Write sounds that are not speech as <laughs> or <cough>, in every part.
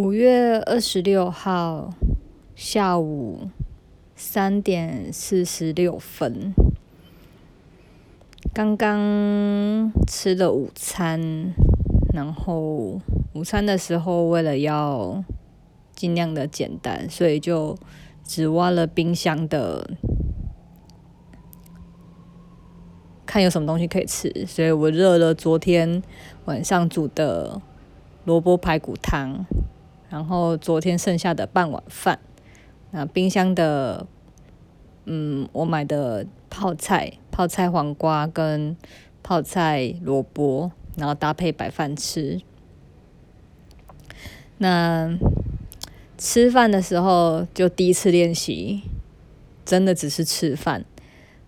五月二十六号下午三点四十六分，刚刚吃了午餐，然后午餐的时候为了要尽量的简单，所以就只挖了冰箱的，看有什么东西可以吃，所以我热了昨天晚上煮的萝卜排骨汤。然后昨天剩下的半碗饭，那冰箱的，嗯，我买的泡菜、泡菜黄瓜跟泡菜萝卜，然后搭配白饭吃。那吃饭的时候就第一次练习，真的只是吃饭，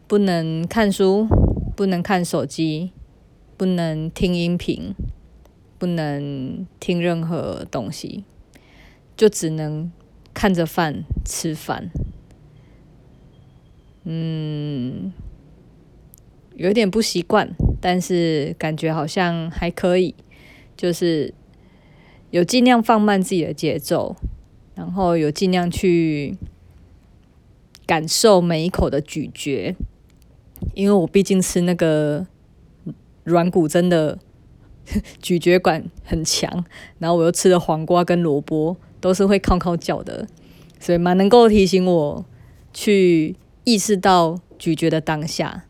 不能看书，不能看手机，不能听音频，不能听任何东西。就只能看着饭吃饭，嗯，有点不习惯，但是感觉好像还可以，就是有尽量放慢自己的节奏，然后有尽量去感受每一口的咀嚼，因为我毕竟吃那个软骨真的 <laughs> 咀嚼感很强，然后我又吃了黄瓜跟萝卜。都是会靠靠脚的，所以蛮能够提醒我去意识到咀嚼的当下，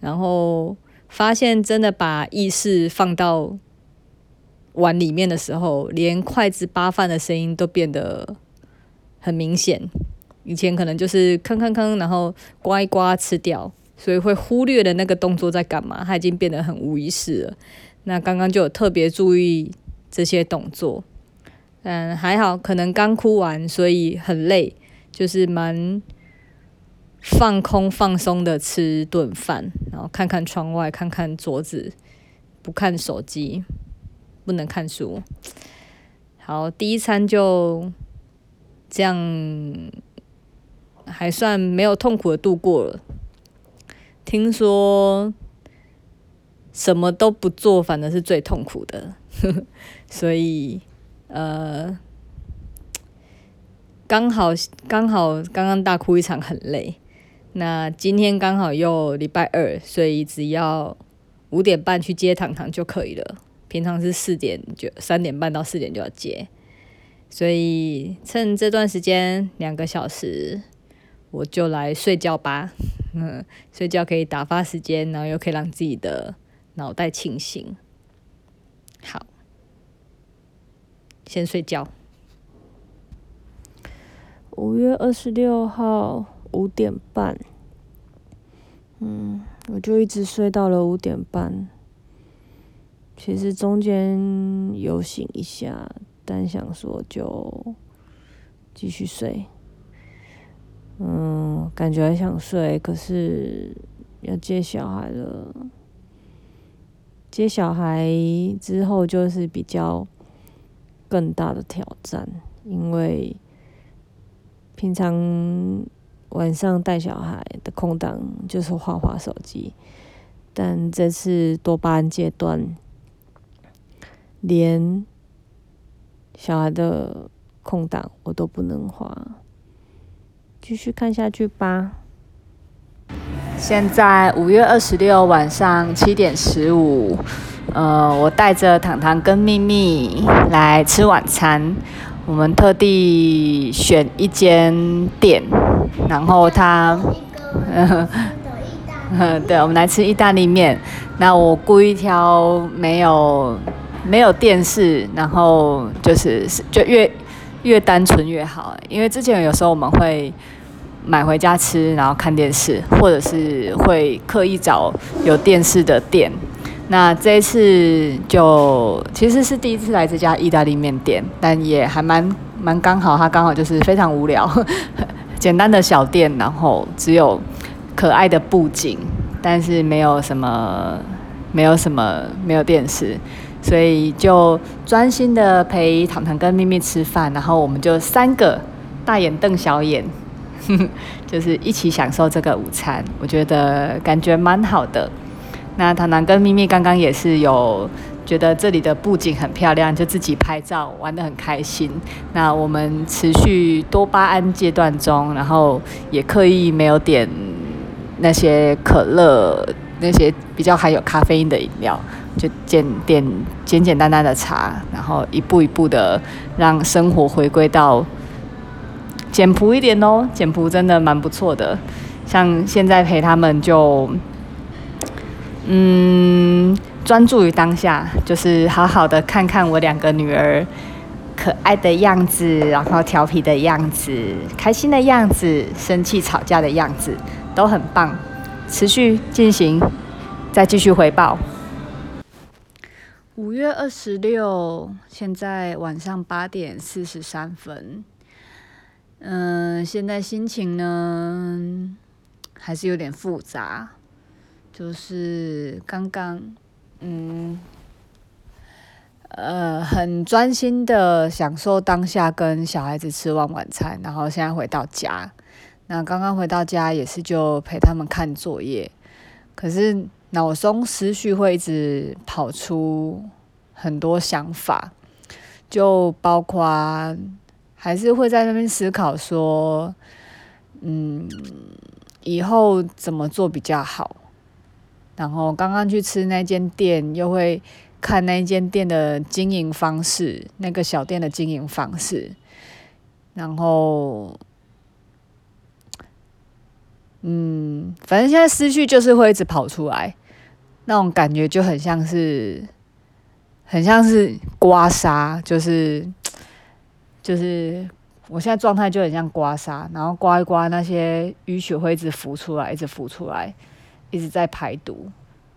然后发现真的把意识放到碗里面的时候，连筷子扒饭的声音都变得很明显。以前可能就是吭吭吭，然后刮一刮吃掉，所以会忽略了那个动作在干嘛，它已经变得很无意识了。那刚刚就有特别注意这些动作。嗯，还好，可能刚哭完，所以很累，就是蛮放空、放松的吃顿饭，然后看看窗外，看看桌子，不看手机，不能看书。好，第一餐就这样，还算没有痛苦的度过了。听说什么都不做，反而是最痛苦的，<laughs> 所以。呃，刚好刚好刚刚大哭一场，很累。那今天刚好又礼拜二，所以只要五点半去接糖糖就可以了。平常是四点就三点半到四点就要接，所以趁这段时间两个小时，我就来睡觉吧。嗯，<laughs> 睡觉可以打发时间，然后又可以让自己的脑袋清醒。好。先睡觉。五月二十六号五点半，嗯，我就一直睡到了五点半。其实中间有醒一下，但想说就继续睡。嗯，感觉还想睡，可是要接小孩了。接小孩之后就是比较。更大的挑战，因为平常晚上带小孩的空档就是画画手机，但这次多巴胺阶段，连小孩的空档我都不能画，继续看下去吧。现在五月二十六晚上七点十五。呃，我带着糖糖跟秘密来吃晚餐。我们特地选一间店，然后他，嗯，对，我们来吃意大利面。那我故意挑没有没有电视，然后就是就越越单纯越好。因为之前有时候我们会买回家吃，然后看电视，或者是会刻意找有电视的店。那这一次就其实是第一次来这家意大利面店，但也还蛮蛮刚好，它刚好就是非常无聊，<laughs> 简单的小店，然后只有可爱的布景，但是没有什么，没有什么，没有电视，所以就专心的陪糖糖跟咪咪吃饭，然后我们就三个大眼瞪小眼，<laughs> 就是一起享受这个午餐，我觉得感觉蛮好的。那糖糖跟咪咪刚刚也是有觉得这里的布景很漂亮，就自己拍照玩得很开心。那我们持续多巴胺阶段中，然后也刻意没有点那些可乐，那些比较含有咖啡因的饮料，就简点简简单单的茶，然后一步一步的让生活回归到简朴一点哦。简朴真的蛮不错的，像现在陪他们就，嗯。专注于当下，就是好好的看看我两个女儿可爱的样子，然后调皮的样子，开心的样子，生气吵架的样子，都很棒。持续进行，再继续回报。五月二十六，现在晚上八点四十三分。嗯、现在心情呢，还是有点复杂，就是刚刚。嗯，呃，很专心的享受当下，跟小孩子吃完晚餐，然后现在回到家。那刚刚回到家也是就陪他们看作业，可是脑中思绪会一直跑出很多想法，就包括还是会在那边思考说，嗯，以后怎么做比较好。然后刚刚去吃那间店，又会看那间店的经营方式，那个小店的经营方式。然后，嗯，反正现在思绪就是会一直跑出来，那种感觉就很像是，很像是刮痧，就是，就是我现在状态就很像刮痧，然后刮一刮那些淤血会一直浮出来，一直浮出来。一直在排毒，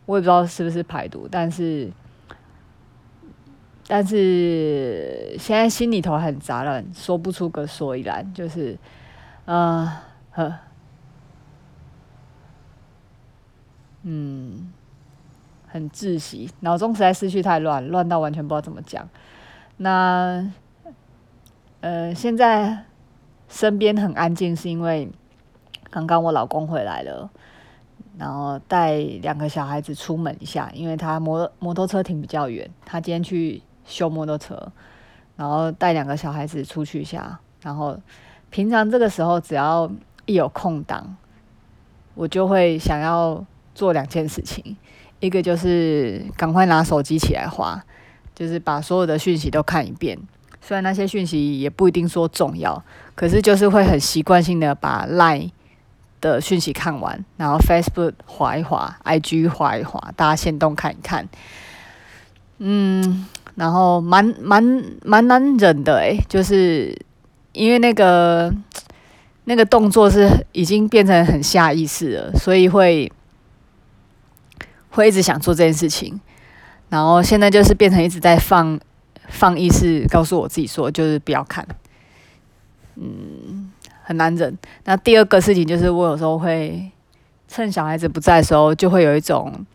我也不知道是不是排毒，但是，但是现在心里头很杂乱，说不出个所以然，就是，嗯，呵，嗯，很窒息，脑中实在思绪太乱，乱到完全不知道怎么讲。那，呃，现在身边很安静，是因为刚刚我老公回来了。然后带两个小孩子出门一下，因为他摩摩托车停比较远，他今天去修摩托车，然后带两个小孩子出去一下。然后平常这个时候只要一有空档，我就会想要做两件事情，一个就是赶快拿手机起来划，就是把所有的讯息都看一遍。虽然那些讯息也不一定说重要，可是就是会很习惯性的把 Line。的讯息看完，然后 Facebook 滑一滑，IG 滑一滑，大家先动看一看，嗯，然后蛮蛮蛮难忍的诶，就是因为那个那个动作是已经变成很下意识了，所以会会一直想做这件事情，然后现在就是变成一直在放放意识，告诉我自己说就是不要看，嗯。很难忍。那第二个事情就是，我有时候会趁小孩子不在的时候，就会有一种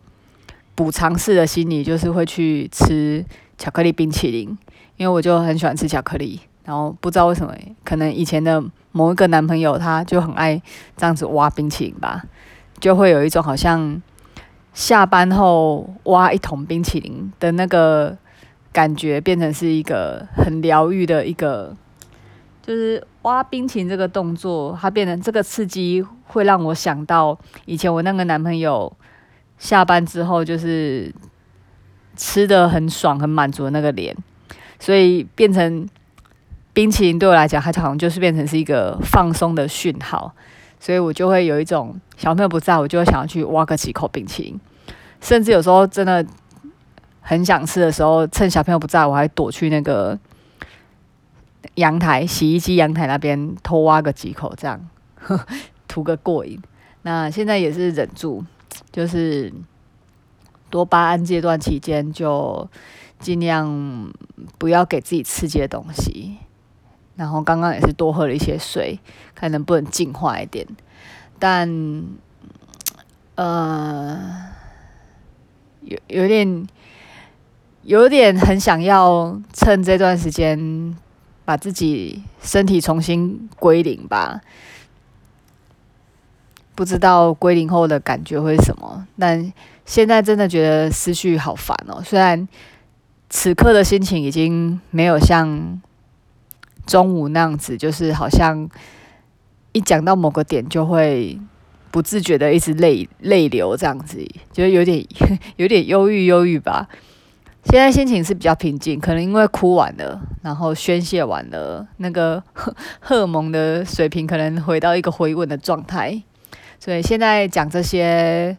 补偿式的心理，就是会去吃巧克力冰淇淋，因为我就很喜欢吃巧克力。然后不知道为什么，可能以前的某一个男朋友他就很爱这样子挖冰淇淋吧，就会有一种好像下班后挖一桶冰淇淋的那个感觉，变成是一个很疗愈的一个。就是挖冰淇淋这个动作，它变成这个刺激，会让我想到以前我那个男朋友下班之后，就是吃得很爽、很满足的那个脸，所以变成冰淇淋对我来讲，它好像就是变成是一个放松的讯号，所以我就会有一种小朋友不在，我就会想要去挖个几口冰淇淋，甚至有时候真的很想吃的时候，趁小朋友不在，我还躲去那个。阳台、洗衣机阳台那边偷挖个几口，这样呵 <laughs> 图个过瘾。那现在也是忍住，就是多巴胺阶段期间，就尽量不要给自己刺激的东西。然后刚刚也是多喝了一些水，看能不能净化一点。但呃，有有点有点很想要趁这段时间。把自己身体重新归零吧，不知道归零后的感觉会是什么。但现在真的觉得思绪好烦哦。虽然此刻的心情已经没有像中午那样子，就是好像一讲到某个点就会不自觉的一直泪泪流这样子，就有点 <laughs> 有点忧郁忧郁吧。现在心情是比较平静，可能因为哭完了，然后宣泄完了，那个荷 <laughs> 荷尔蒙的水平可能回到一个回稳的状态，所以现在讲这些，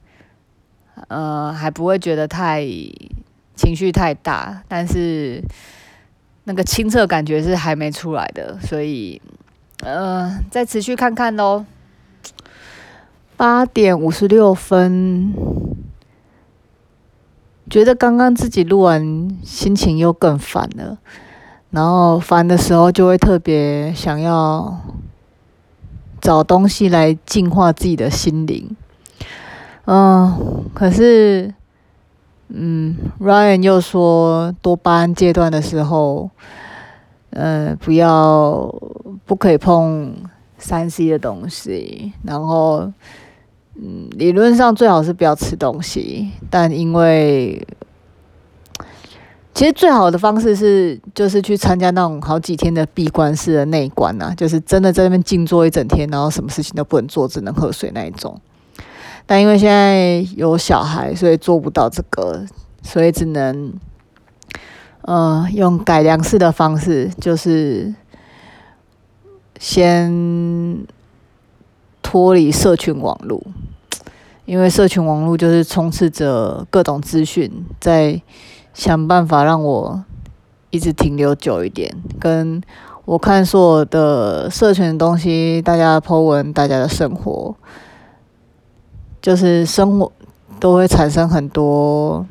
呃，还不会觉得太情绪太大，但是那个清澈感觉是还没出来的，所以，呃，再持续看看喽。八点五十六分。觉得刚刚自己录完，心情又更烦了。然后烦的时候，就会特别想要找东西来净化自己的心灵。嗯，可是，嗯，Ryan 又说，多巴胺阶段的时候，呃，不要，不可以碰三 C 的东西，然后。嗯，理论上最好是不要吃东西，但因为 <tsk> 其实最好的方式是，就是去参加那种好几天的闭关式的内观呐，就是真的在那边静坐一整天，然后什么事情都不能做，只能喝水那一种。但因为现在有小孩，所以做不到这个，所以只能呃用改良式的方式，就是先。脱离社群网络，因为社群网络就是充斥着各种资讯，在想办法让我一直停留久一点。跟我看所有的社群的东西，大家的 po 文，大家的生活，就是生活都会产生很多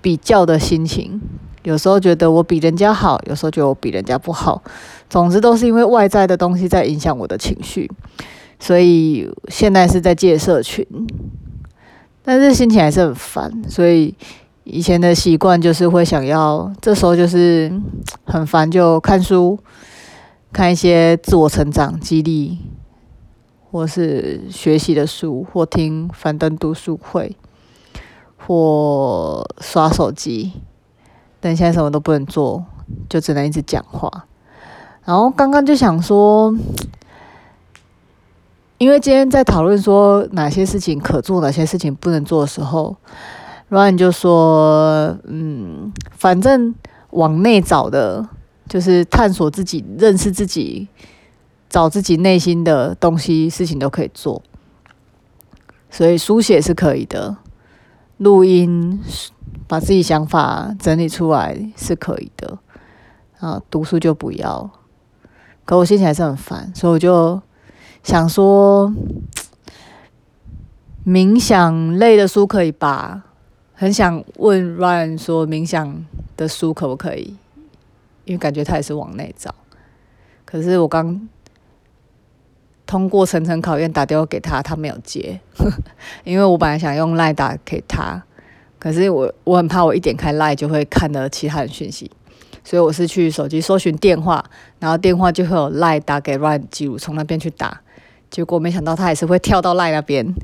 比较的心情。有时候觉得我比人家好，有时候觉得我比人家不好。总之都是因为外在的东西在影响我的情绪。所以现在是在戒社群，但是心情还是很烦。所以以前的习惯就是会想要，这时候就是很烦，就看书，看一些自我成长、激励，或是学习的书，或听樊登读书会，或刷手机。但现在什么都不能做，就只能一直讲话。然后刚刚就想说。因为今天在讨论说哪些事情可做，哪些事情不能做的时候，Ryan 就说：“嗯，反正往内找的，就是探索自己、认识自己、找自己内心的东西，事情都可以做。所以书写是可以的，录音把自己想法整理出来是可以的。啊，读书就不要。可我心情还是很烦，所以我就。”想说，冥想类的书可以吧？很想问 Ryan 说，冥想的书可不可以？因为感觉他也是往内找。可是我刚通过层层考验，打电话给他，他没有接。<laughs> 因为我本来想用 Line 打给他，可是我我很怕我一点开 Line 就会看到其他的讯息，所以我是去手机搜寻电话，然后电话就会有 Line 打给 Ryan 记录，从那边去打。结果没想到他还是会跳到赖那边，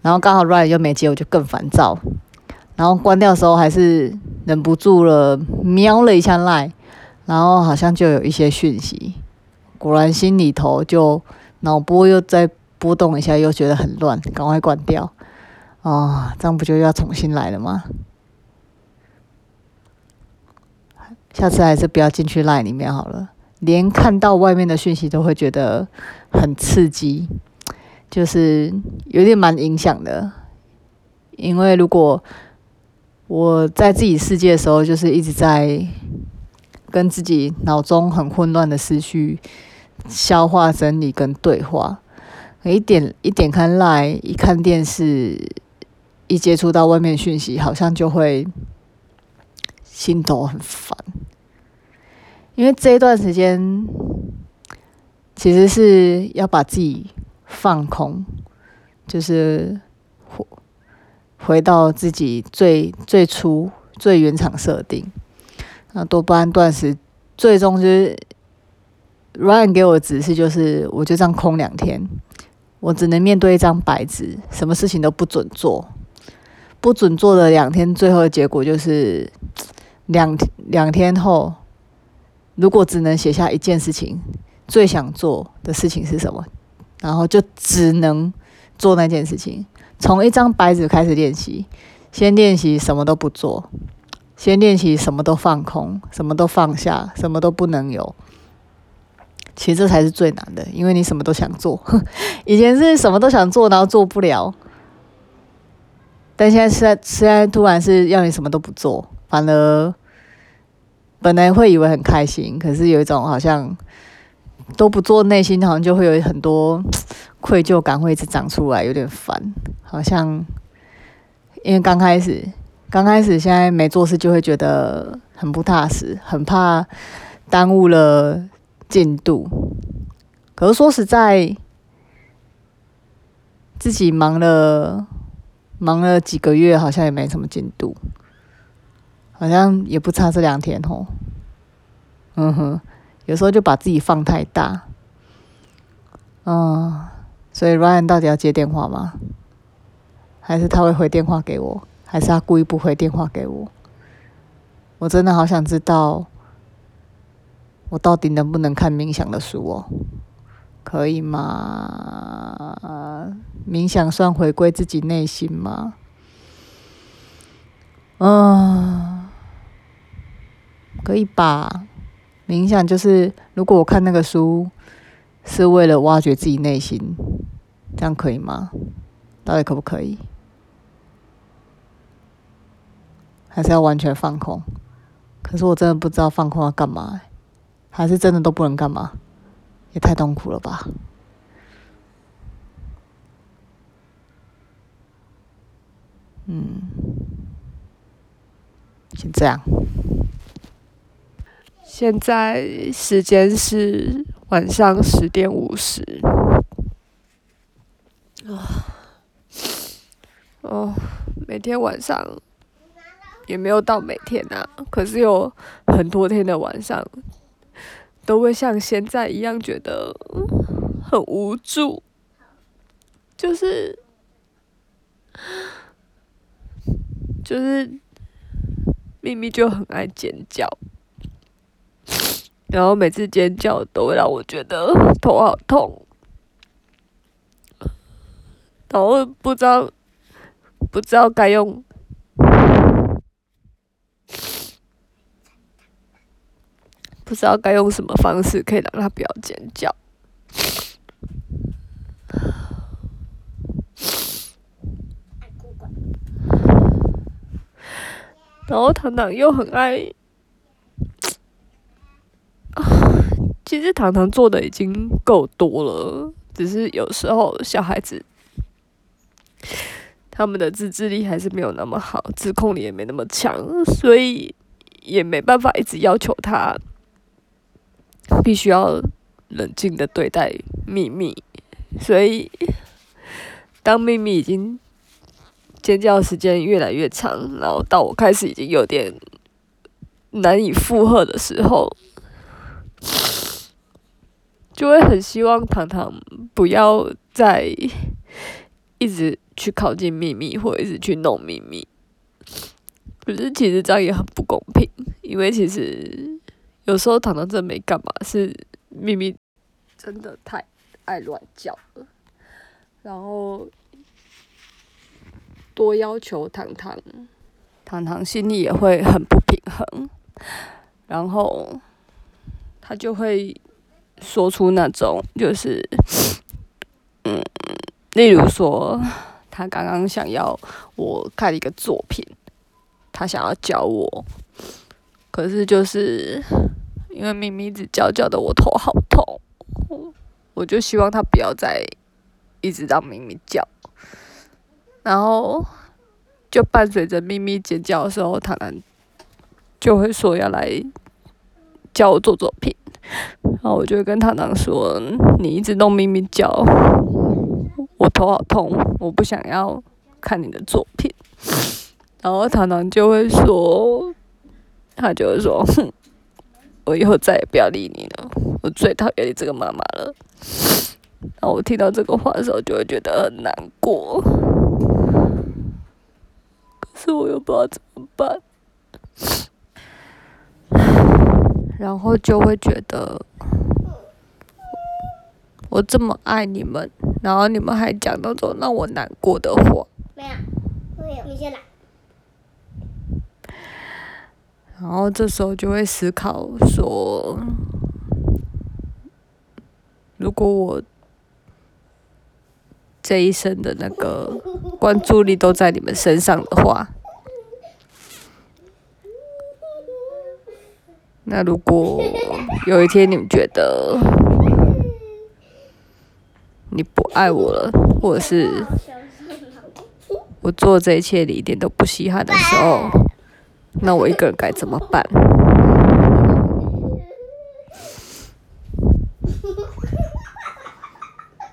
然后刚好 Ryan 又没接，我就更烦躁。然后关掉的时候还是忍不住了，瞄了一下赖，然后好像就有一些讯息。果然心里头就脑波又再波动一下，又觉得很乱，赶快关掉。啊、哦，这样不就要重新来了吗？下次还是不要进去赖里面好了。连看到外面的讯息都会觉得很刺激，就是有点蛮影响的。因为如果我在自己世界的时候，就是一直在跟自己脑中很混乱的思绪消化、整理跟对话。一点一点开 LINE，一看电视，一接触到外面讯息，好像就会心头很烦。因为这一段时间，其实是要把自己放空，就是回回到自己最最初最原厂设定。那多巴胺断食，最终就是 Ryan 给我的指示，就是我就这样空两天，我只能面对一张白纸，什么事情都不准做，不准做的两天，最后的结果就是两两天后，如果只能写下一件事情，最想做的事情是什么？然后就只能做那件事情。从一张白纸开始练习，先练习什么都不做，先练习什么都放空，什么都放下，什么都不能有。其实这才是最难的，因为你什么都想做。<laughs> 以前是什么都想做，然后做不了。但现在现在现在突然是要你什么都不做，反而本来会以为很开心，可是有一种好像都不做，内心好像就会有很多愧疚感会一直长出来，有点烦。好像因为刚开始刚开始，现在没做事就会觉得很不踏实，很怕耽误了进度。可是说实在，自己忙了。忙了几个月，好像也没什么进度，好像也不差这两天吼。嗯哼，有时候就把自己放太大。嗯，所以 Ryan 到底要接电话吗？还是他会回电话给我？还是他故意不回电话给我？我真的好想知道，我到底能不能看冥想的书哦？可以吗？冥想算回归自己内心吗？嗯，可以吧。冥想就是，如果我看那个书是为了挖掘自己内心，这样可以吗？到底可不可以？还是要完全放空？可是我真的不知道放空要干嘛，还是真的都不能干嘛？也太痛苦了吧。嗯，先这样。现在时间是晚上十点五十。啊，哦，每天晚上也没有到每天啊，可是有很多天的晚上都会像现在一样觉得很无助，就是。就是咪咪就很爱尖叫，然后每次尖叫都会让我觉得头好痛，然后不知道不知道该用不知道该用什么方式可以让他不要尖叫。然后糖糖又很爱，啊，其实糖糖做的已经够多了，只是有时候小孩子他们的自制力还是没有那么好，自控力也没那么强，所以也没办法一直要求他必须要冷静的对待秘密，所以当秘密已经。尖叫时间越来越长，然后到我开始已经有点难以负荷的时候，就会很希望糖糖不要再一直去靠近咪咪，或一直去弄咪咪。可是其实这样也很不公平，因为其实有时候糖糖真没干嘛，是咪咪真的太爱乱叫了，然后。多要求糖糖，糖糖心里也会很不平衡，然后他就会说出那种就是，嗯，例如说他刚刚想要我看一个作品，他想要教我，可是就是因为咪咪一直叫叫的我头好痛，我就希望他不要再一直让咪咪叫。然后，就伴随着咪咪尖叫的时候，他能就会说要来教我做作品。然后我就会跟糖糖说：“你一直弄咪咪叫，我头好痛，我不想要看你的作品。”然后糖糖就会说：“他就会说，哼，我以后再也不要理你了，我最讨厌你这个妈妈了。”然后我听到这个话的时候，就会觉得很难过。可是我又不知道怎么办。然后就会觉得我这么爱你们，然后你们还讲那种让我难过的话。没有，没有，你先来。然后这时候就会思考说，如果我这一生的那个关注力都在你们身上的话，那如果有一天你们觉得你不爱我了，或者是我做这一切你一点都不稀罕的时候，那我一个人该怎么办？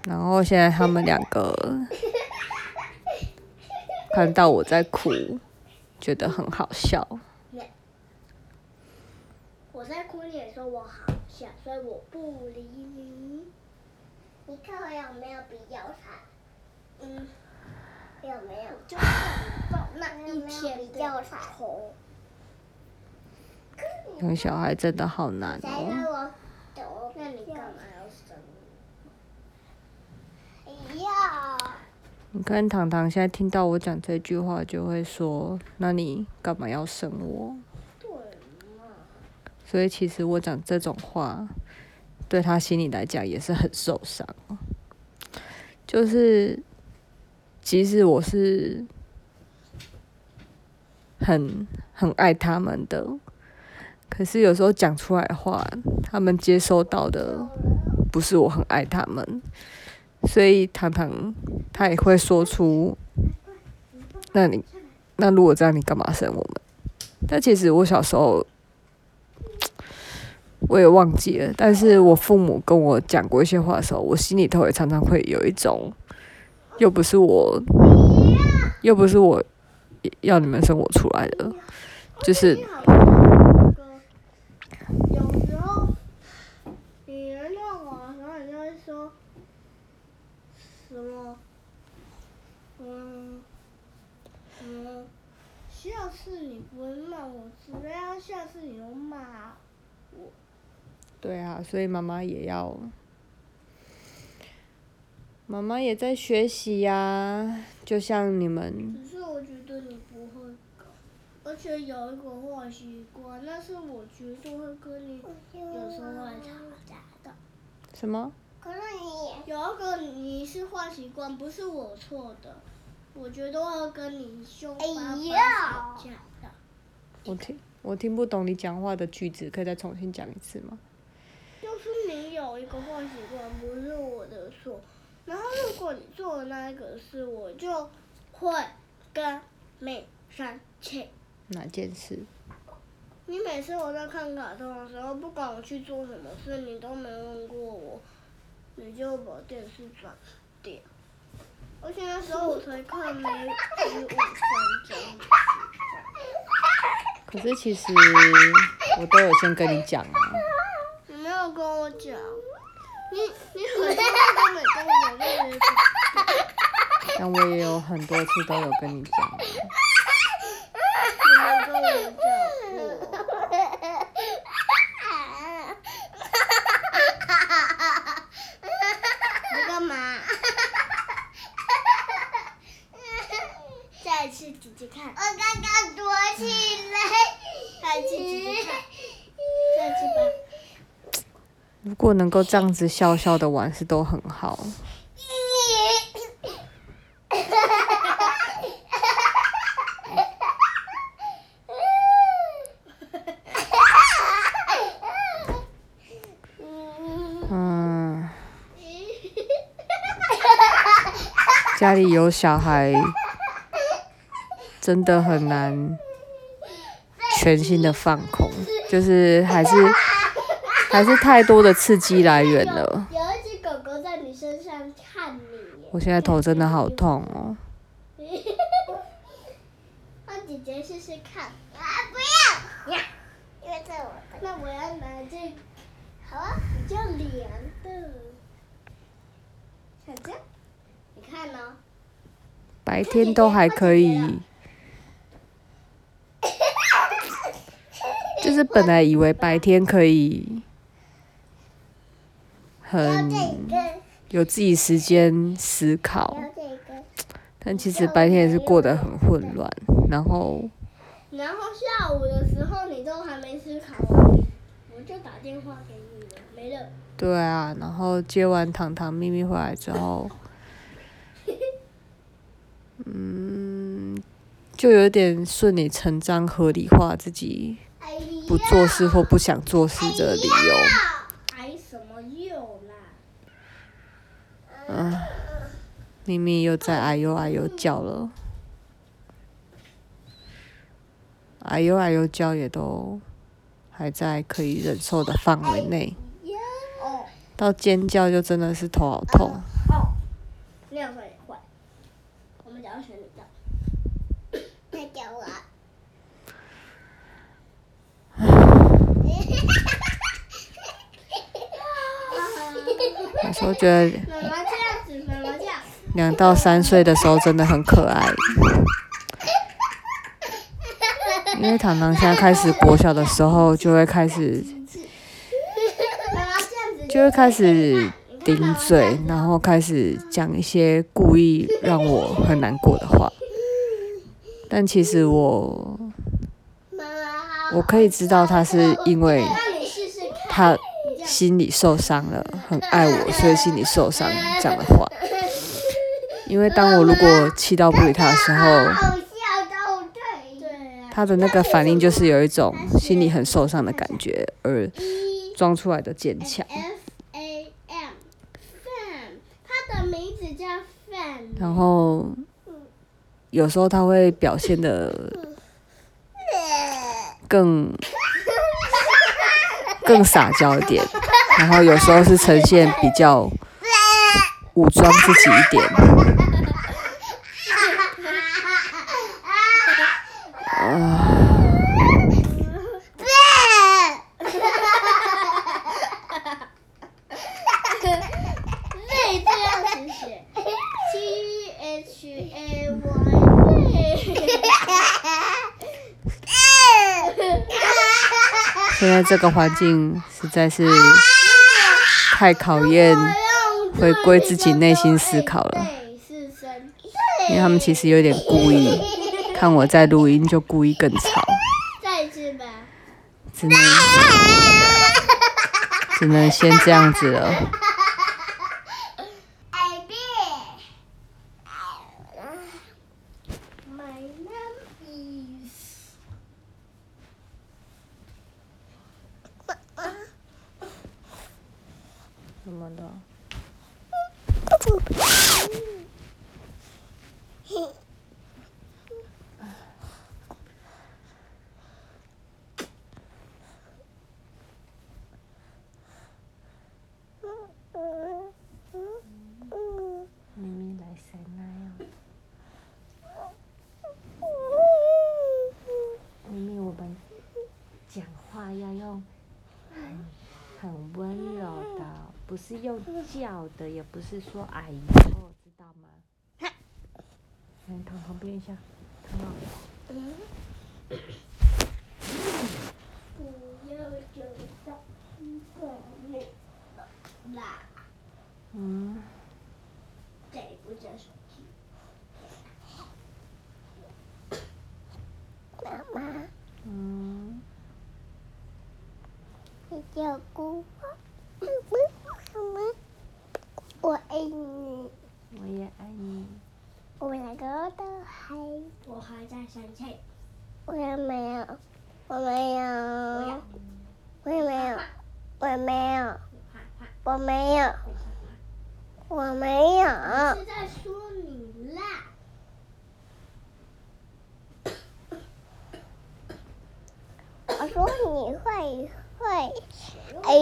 然后现在他们两个看到我在哭，觉得很好笑。在哭，你也说我好小，所以我不理你。你看我有没有比较惨？嗯，有没有？就那一天比较惨。养小孩真的好难哦。那你干嘛要生？要。你看糖糖现在听到我讲这句话，就会说：“那你干嘛要生我？”所以其实我讲这种话，对他心里来讲也是很受伤。就是，即使我是很很爱他们的。可是有时候讲出来的话，他们接收到的不是我很爱他们，所以糖糖他也会说出，那你那如果这样，你干嘛生我们？但其实我小时候我也忘记了，但是我父母跟我讲过一些话的时候，我心里头也常常会有一种，又不是我，又不是我要你们生我出来的，就是。有时候，你原谅我的时候，你就会说，什么，嗯，嗯，下次你不会骂我，只要下次你又骂。对啊，所以妈妈也要，妈妈也在学习呀、啊，就像你们。可是我觉得你不会搞。而且有一个坏习惯，那是我绝对会跟你有时候会吵架的。什么？可是你有一个你是坏习惯，不是我错的，我绝对会跟你凶巴巴吵架的。我听我听不懂你讲话的句子，可以再重新讲一次吗？就是你有一个坏习惯，不是我的错，然后如果你做的那一个事我，就会跟你生气。哪件事？你每次我在看卡通的时候，不管我去做什么事，你都没问过我，你就把电视转掉。而且那时候我才看没十五分钟。可是其实我都有先跟你讲啊。你没有跟我讲，你你很多次都没跟我讲。但我也有很多次都有跟你讲。你干嘛？再次姐姐看。我刚刚躲起来。再次姐姐看。再次吧。如果能够这样子笑笑的玩，是都很好。嗯家里有小孩，真的很难全心的放空，就是还是还是太多的刺激来源了。有一只狗狗在你身上看你。我现在头真的好痛哦。<laughs> 让姐姐试试看。啊，不要！因为这我。那我要拿这个。好啊，比较凉的。小这。你看呢？白天都还可以，就是就是本来以为白天可以很有自己时间思考，但其实白天也是过得很混乱。然后，然后下午的时候你都还没思考完，我就打电话给你了，没了。对啊，然后接完糖糖咪咪回来之后，<laughs> 嗯，就有点顺理成章合理化自己不做事或不想做事的理由。哎什么又啦？嗯，咪咪又在哎呦哎呦叫了，哎呦哎呦叫也都还在可以忍受的范围内。到尖叫就真的是头好痛。那样会坏。我们只要选你的。太屌了。有时候觉得。妈妈这样子，妈妈这样。两到三岁的时候真的很可爱。因为糖糖现在开始国小的时候就会开始。就会开始顶嘴，然后开始讲一些故意让我很难过的话。但其实我，我可以知道他是因为他心里受伤了，很爱我，所以心里受伤讲的话。因为当我如果气到不理他的时候，他的那个反应就是有一种心里很受伤的感觉，而装出来的坚强。然后，有时候他会表现的更 <laughs> 更撒娇一点，然后有时候是呈现比较武装自己一点。啊。现在这个环境实在是太考验回归自己内心思考了，因为他们其实有点故意，看我在录音就故意更吵，只能只能先这样子了。怎么了？咪咪来塞奶哦。咪咪，我们讲话要用很很温柔的。不是用叫的，也不是说“阿姨”，知道吗？来，躺旁边一下，躺好。嗯。不要走到外面啦。嗯。这不叫手机。妈妈。嗯。你叫姑。我爱你，我也爱你。我们两个都还，我还在生气。我也没有，我没有，我也没有，我没有，我没有，我没有。是在说你啦。我说你会会，哎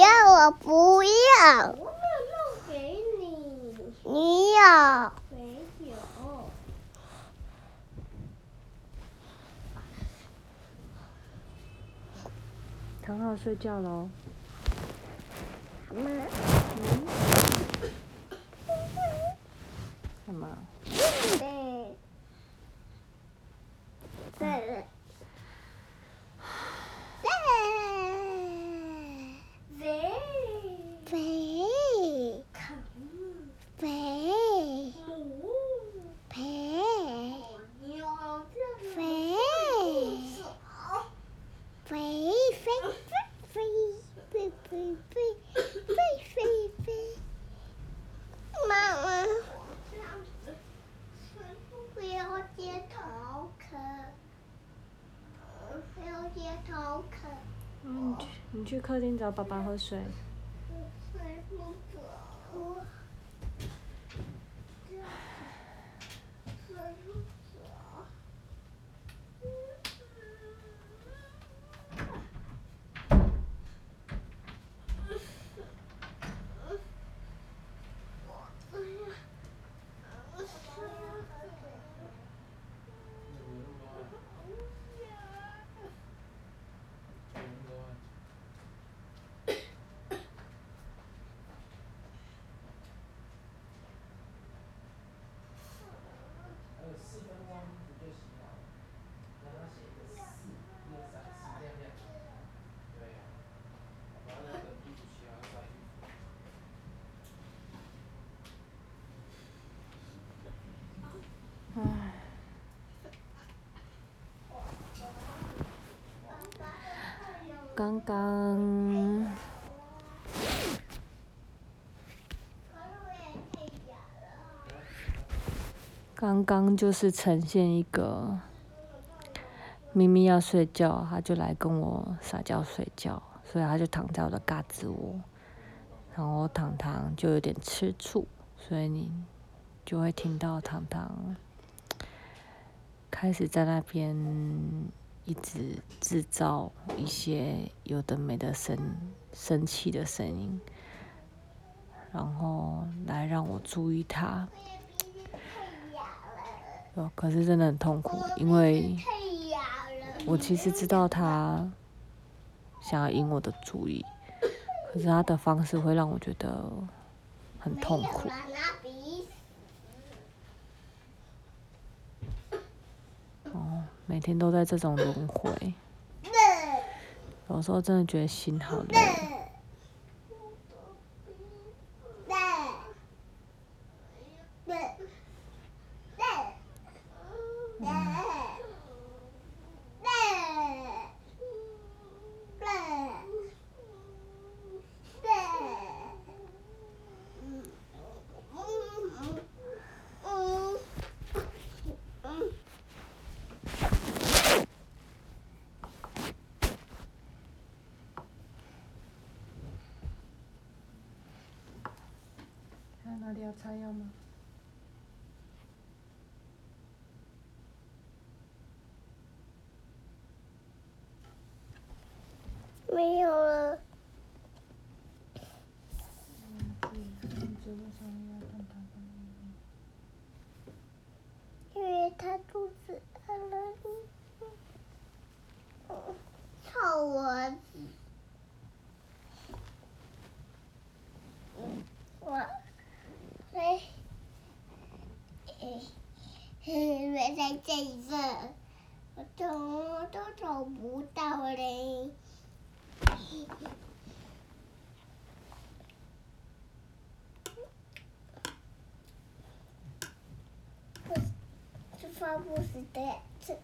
呀，我不要。你有？没有。躺好睡觉喽。妈。嗯。干嘛？对。对了。叫爸爸喝水。刚刚，刚刚就是呈现一个，明明要睡觉，他就来跟我撒娇睡觉，所以他就躺在我的胳肢窝，然后糖糖就有点吃醋，所以你就会听到糖糖开始在那边。一直制造一些有的没的生生气的声音，然后来让我注意他。可是真的很痛苦，因为我其实知道他想要引我的注意，可是他的方式会让我觉得很痛苦。每天都在这种轮回，有时候真的觉得心好累。还要擦药吗？没有了。因为他肚子饿了。臭蚊子。我。哎，原来在这里，我怎么都找不到嘞。这发布时的，是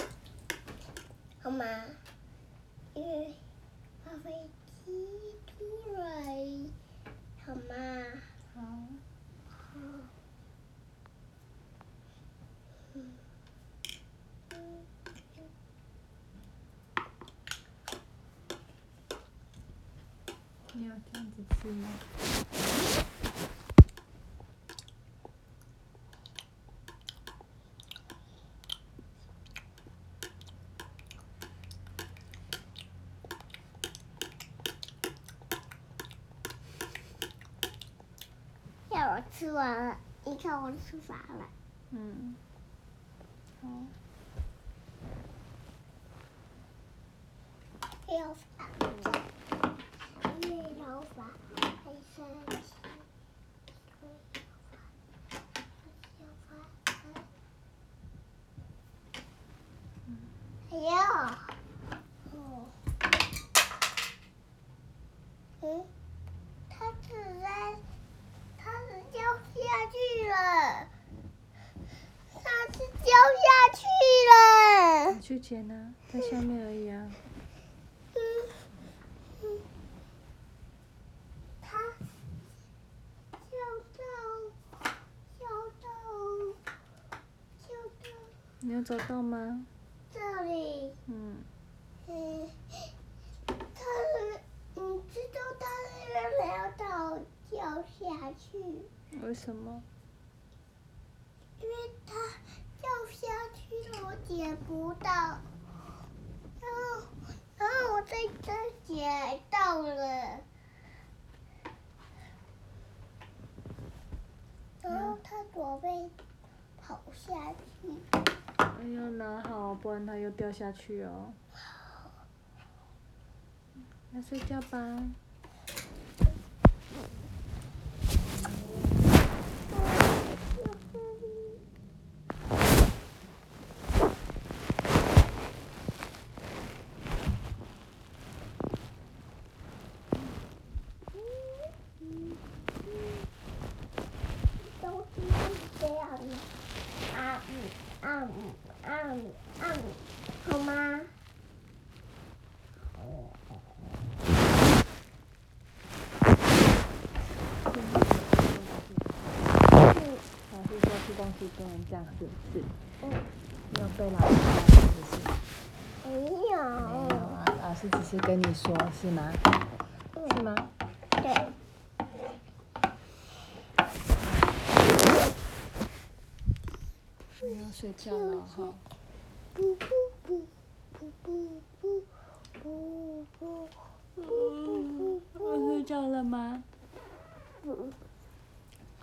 好吗？因为发飞机出来，好吗？好。你要这样子吃吗？要我吃完了，你看我吃啥了？嗯。好。要在哪儿？在下面而已啊。他跳到，跳到，跳到。你要找到吗？这里。嗯。嗯他是，你知道他是为什么要掉掉下去？为什么？因为他。下去了，我捡不到。然后，然后我在这捡到了。然后他准备跑下去。哎呀，拿好，不然他又掉下去哦。来睡觉吧。不能这样，是不是？嗯。要被老师骂是不是？没有。没有啊，老师只是跟你说，是吗？嗯、是吗？对。你要睡觉了哈。不不不不不不不不不不。要睡觉了吗？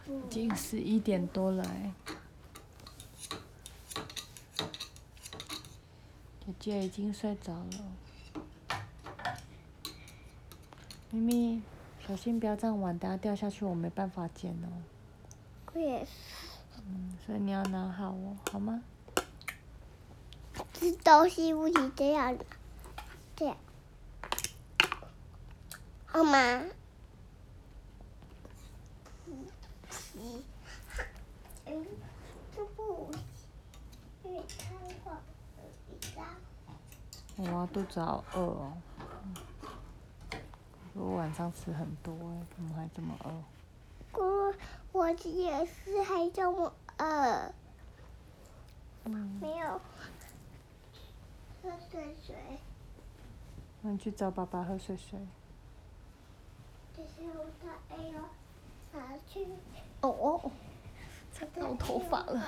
已经十一点多了哎。姐姐已经睡着了，咪咪，小心不要这样玩，等下掉下去我没办法捡哦。我也是。嗯，所以你要拿好哦，好吗？这东西不是这样的，这样，好吗？嗯，嗯，这不，因为看过。我肚子好饿哦，我晚上吃很多哎，怎么还这么饿？我我也是还这么饿。嗯。没有。喝水水。那你去找爸爸喝水水。这是我的 A 哦，拿去。哦哦。擦到头发了。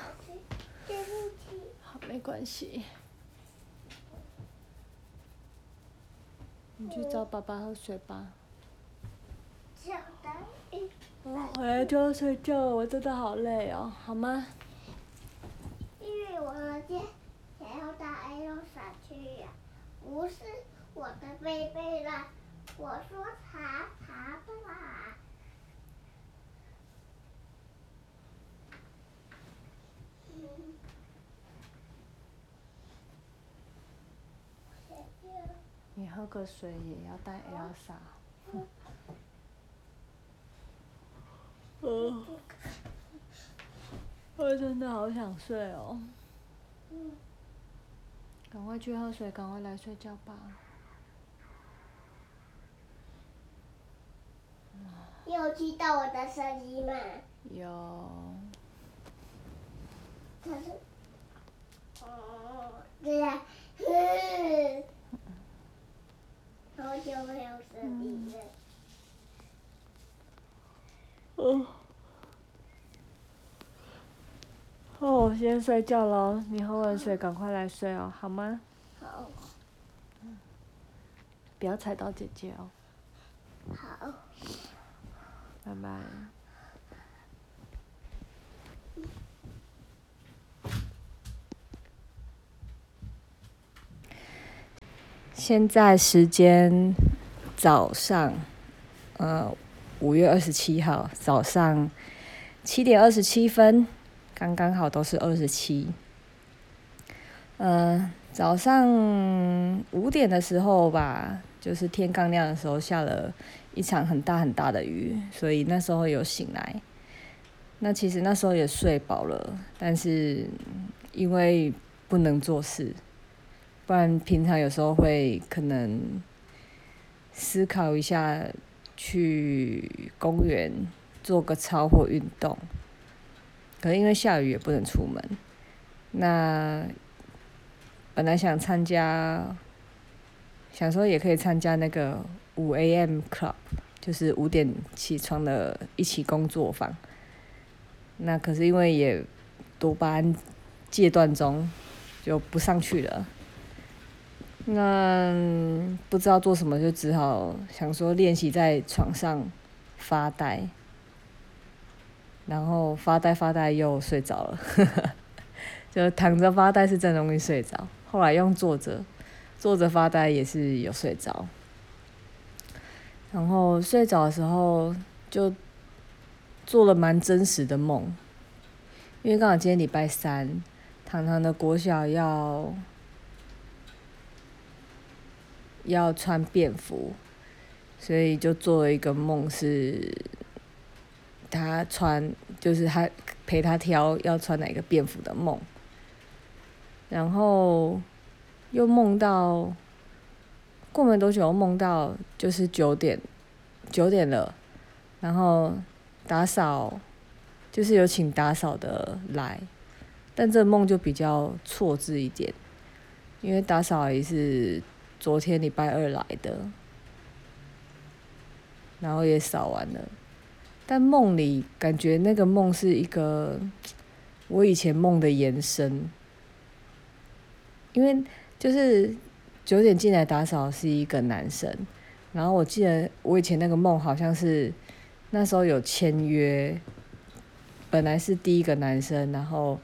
对不起。好，没关系。你去找爸爸喝水吧。我回来就要睡觉，我真的好累哦，好吗？因为我的天想要带艾洛莎去呀，不是我的贝贝啦，我说茶茶的啦。你喝个水也要带 Elsa。嗯。<laughs> 我真的好想睡哦。嗯。赶快去喝水，赶快来睡觉吧。你有听到我的声音吗？有。可是，哦，对呀，嗯。<laughs> 好久没有生病了。哦。我，先睡觉喽，你喝完水赶快来睡哦，好吗？好。不要踩到姐姐哦。好。拜拜。现在时间早上，呃，五月二十七号早上七点二十七分，刚刚好都是二十七。呃，早上五点的时候吧，就是天刚亮的时候，下了一场很大很大的雨，所以那时候有醒来。那其实那时候也睡饱了，但是因为不能做事。不然平常有时候会可能思考一下，去公园做个操或运动。可是因为下雨也不能出门。那本来想参加，想说也可以参加那个五 AM Club，就是五点起床的一起工作坊。那可是因为也多巴胺戒断中，就不上去了。那不知道做什么，就只好想说练习在床上发呆，然后发呆发呆又睡着了，<laughs> 就躺着发呆是真容易睡着。后来用坐着，坐着发呆也是有睡着。然后睡着的时候就做了蛮真实的梦，因为刚好今天礼拜三，堂堂的国小要。要穿便服，所以就做了一个梦，是他穿，就是他陪他挑要穿哪个便服的梦。然后又梦到，过没多久梦到就是九点，九点了，然后打扫，就是有请打扫的来，但这梦就比较错字一点，因为打扫也是。昨天礼拜二来的，然后也扫完了，但梦里感觉那个梦是一个我以前梦的延伸，因为就是九点进来打扫是一个男生，然后我记得我以前那个梦好像是那时候有签约，本来是第一个男生，然后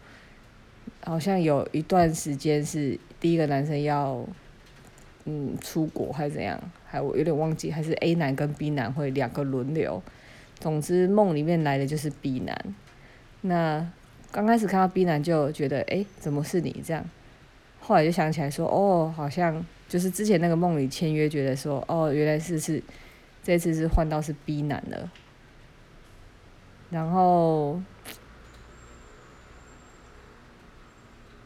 好像有一段时间是第一个男生要。嗯，出国还是怎样？还我有点忘记，还是 A 男跟 B 男会两个轮流。总之梦里面来的就是 B 男。那刚开始看到 B 男就觉得，哎、怎么是你这样？后来就想起来说，哦，好像就是之前那个梦里签约，觉得说，哦，原来是是这次是换到是 B 男了。然后，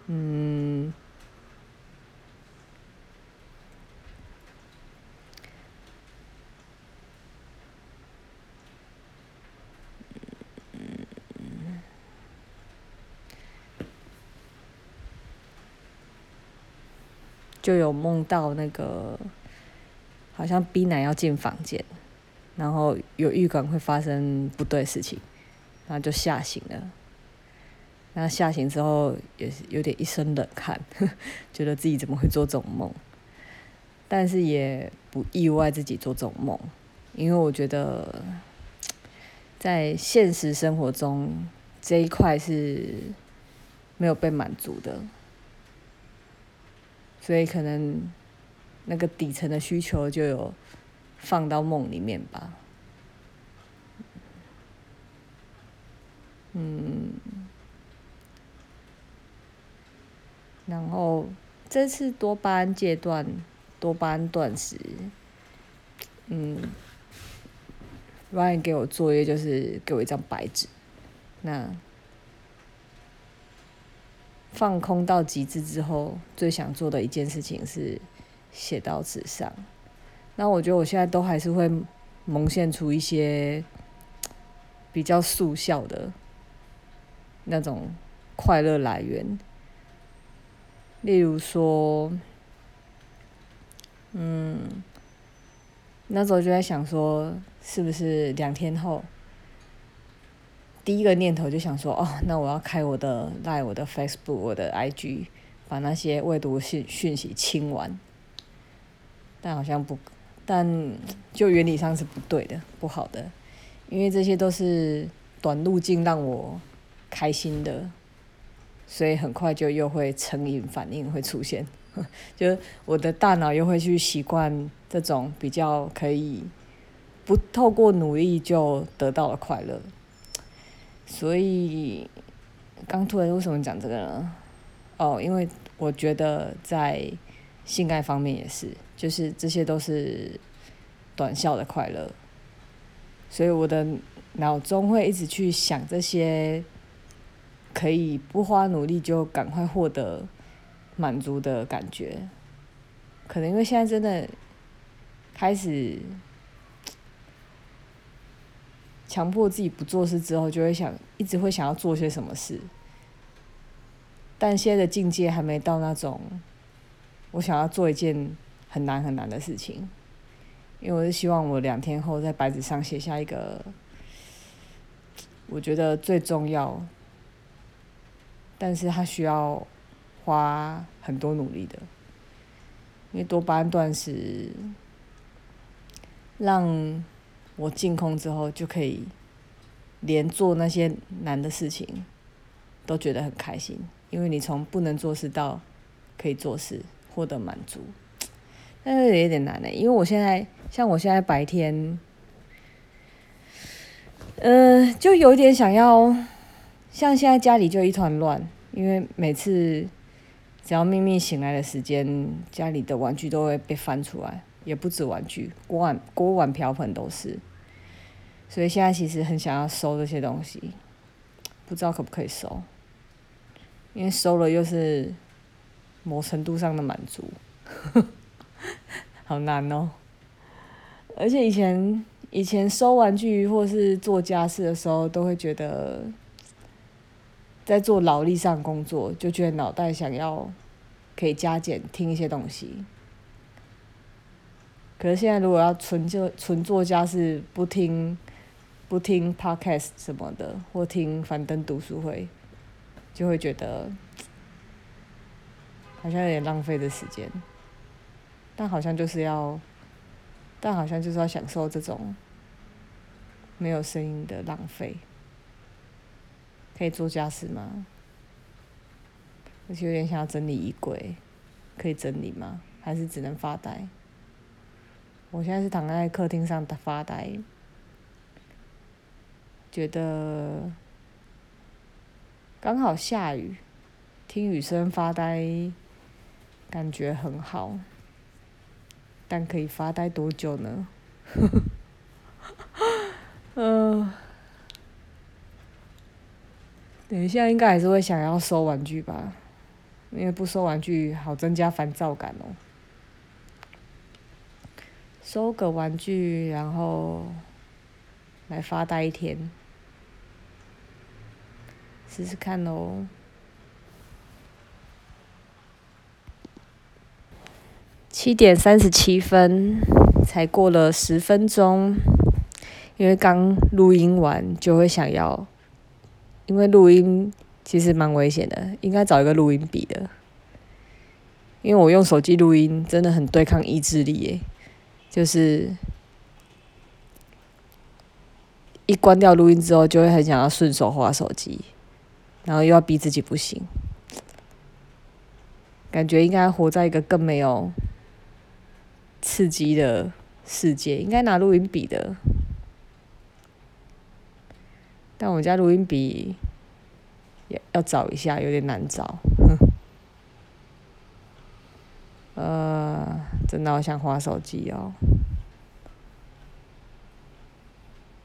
嗯。就有梦到那个，好像 B 男要进房间，然后有预感会发生不对事情，然后就吓醒了。然后吓醒之后也是有点一身冷汗，<laughs> 觉得自己怎么会做这种梦，但是也不意外自己做这种梦，因为我觉得在现实生活中这一块是没有被满足的。所以可能那个底层的需求就有放到梦里面吧。嗯，然后这次多巴胺戒断，多巴胺断食，嗯，Ryan 给我作业就是给我一张白纸，那。放空到极致之后，最想做的一件事情是写到纸上。那我觉得我现在都还是会萌现出一些比较速效的那种快乐来源。例如说，嗯，那时候就在想说，是不是两天后？第一个念头就想说，哦，那我要开我的 Line、我的 Facebook、我的 IG，把那些未读讯讯息清完。但好像不，但就原理上是不对的，不好的，因为这些都是短路径让我开心的，所以很快就又会成瘾反应会出现，<laughs> 就是我的大脑又会去习惯这种比较可以不透过努力就得到的快乐。所以，刚突然为什么讲这个呢？哦，因为我觉得在性爱方面也是，就是这些都是短效的快乐，所以我的脑中会一直去想这些可以不花努力就赶快获得满足的感觉。可能因为现在真的开始。强迫自己不做事之后，就会想一直会想要做些什么事，但现在的境界还没到那种，我想要做一件很难很难的事情，因为我是希望我两天后在白纸上写下一个，我觉得最重要，但是它需要花很多努力的，因为多巴胺断食让我净空之后就可以连做那些难的事情都觉得很开心，因为你从不能做事到可以做事，获得满足。但是有点难呢，因为我现在像我现在白天，呃，就有点想要，像现在家里就一团乱，因为每次只要秘密醒来的时间，家里的玩具都会被翻出来，也不止玩具，锅碗锅碗瓢盆都是，所以现在其实很想要收这些东西，不知道可不可以收，因为收了又是某程度上的满足。<laughs> 好难哦！而且以前以前收玩具或是做家事的时候，都会觉得在做劳力上工作，就觉得脑袋想要可以加减听一些东西。可是现在如果要纯就纯做家事，不听不听 podcast 什么的，或听樊登读书会，就会觉得好像有点浪费的时间。但好像就是要，但好像就是要享受这种没有声音的浪费。可以做家事吗？而且有点想要整理衣柜，可以整理吗？还是只能发呆？我现在是躺在客厅上的发呆，觉得刚好下雨，听雨声发呆，感觉很好。但可以发呆多久呢？嗯、<laughs> 等一下应该还是会想要收玩具吧，因为不收玩具好增加烦躁感哦。收个玩具，然后来发呆一天，试试看喽。七点三十七分，才过了十分钟，因为刚录音完就会想要，因为录音其实蛮危险的，应该找一个录音笔的，因为我用手机录音真的很对抗意志力耶，就是一关掉录音之后，就会很想要顺手滑手机，然后又要逼自己不行，感觉应该活在一个更没有。刺激的世界，应该拿录音笔的，但我家录音笔也要找一下，有点难找。<laughs> 呃，真的好想划手机哦，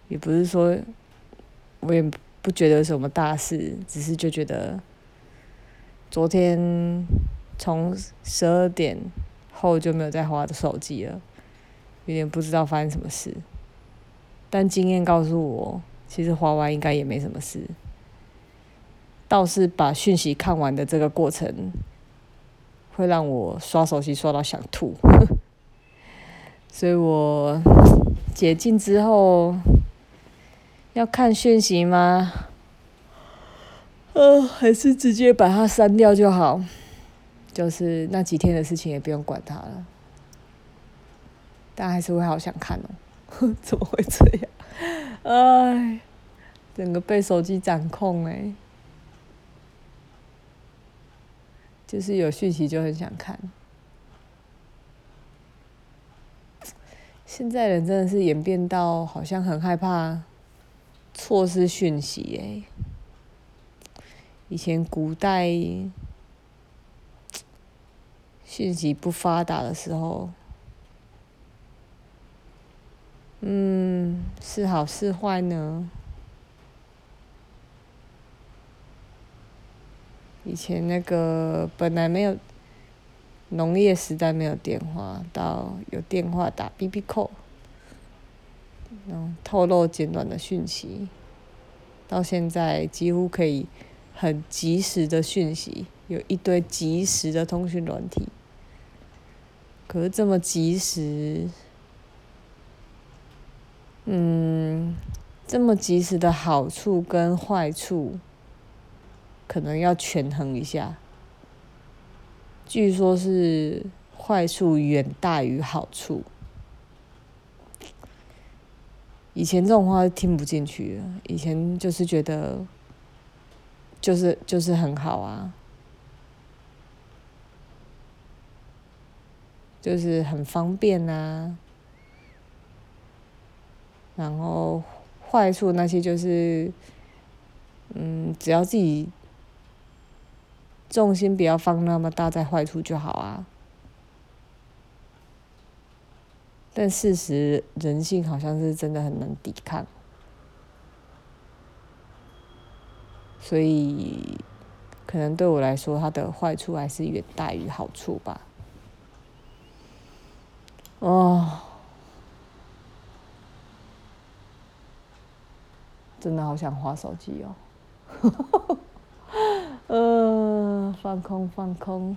也不是说，我也不觉得什么大事，只是就觉得，昨天从十二点。后就没有再划的手机了，有点不知道发生什么事。但经验告诉我，其实划完应该也没什么事。倒是把讯息看完的这个过程，会让我刷手机刷到想吐。<laughs> 所以我解禁之后要看讯息吗？呃，还是直接把它删掉就好。就是那几天的事情也不用管它了，但还是会好想看哦。<laughs> 怎么会这样？哎，整个被手机掌控哎，就是有讯息就很想看。现在人真的是演变到好像很害怕错失讯息诶。以前古代。讯息不发达的时候，嗯，是好是坏呢？以前那个本来没有农业时代没有电话，到有电话打 BB call，然后透露简短的讯息，到现在几乎可以很及时的讯息，有一堆及时的通讯软体。可是这么及时，嗯，这么及时的好处跟坏处，可能要权衡一下。据说是坏处远大于好处。以前这种话听不进去，以前就是觉得，就是就是很好啊，就是很方便啊。然后坏处那些就是，嗯，只要自己重心不要放那么大在坏处就好啊。但事实，人性好像是真的很难抵抗，所以可能对我来说，它的坏处还是远大于好处吧。哦，真的好想滑手机哦。<laughs> 呃，放空，放空。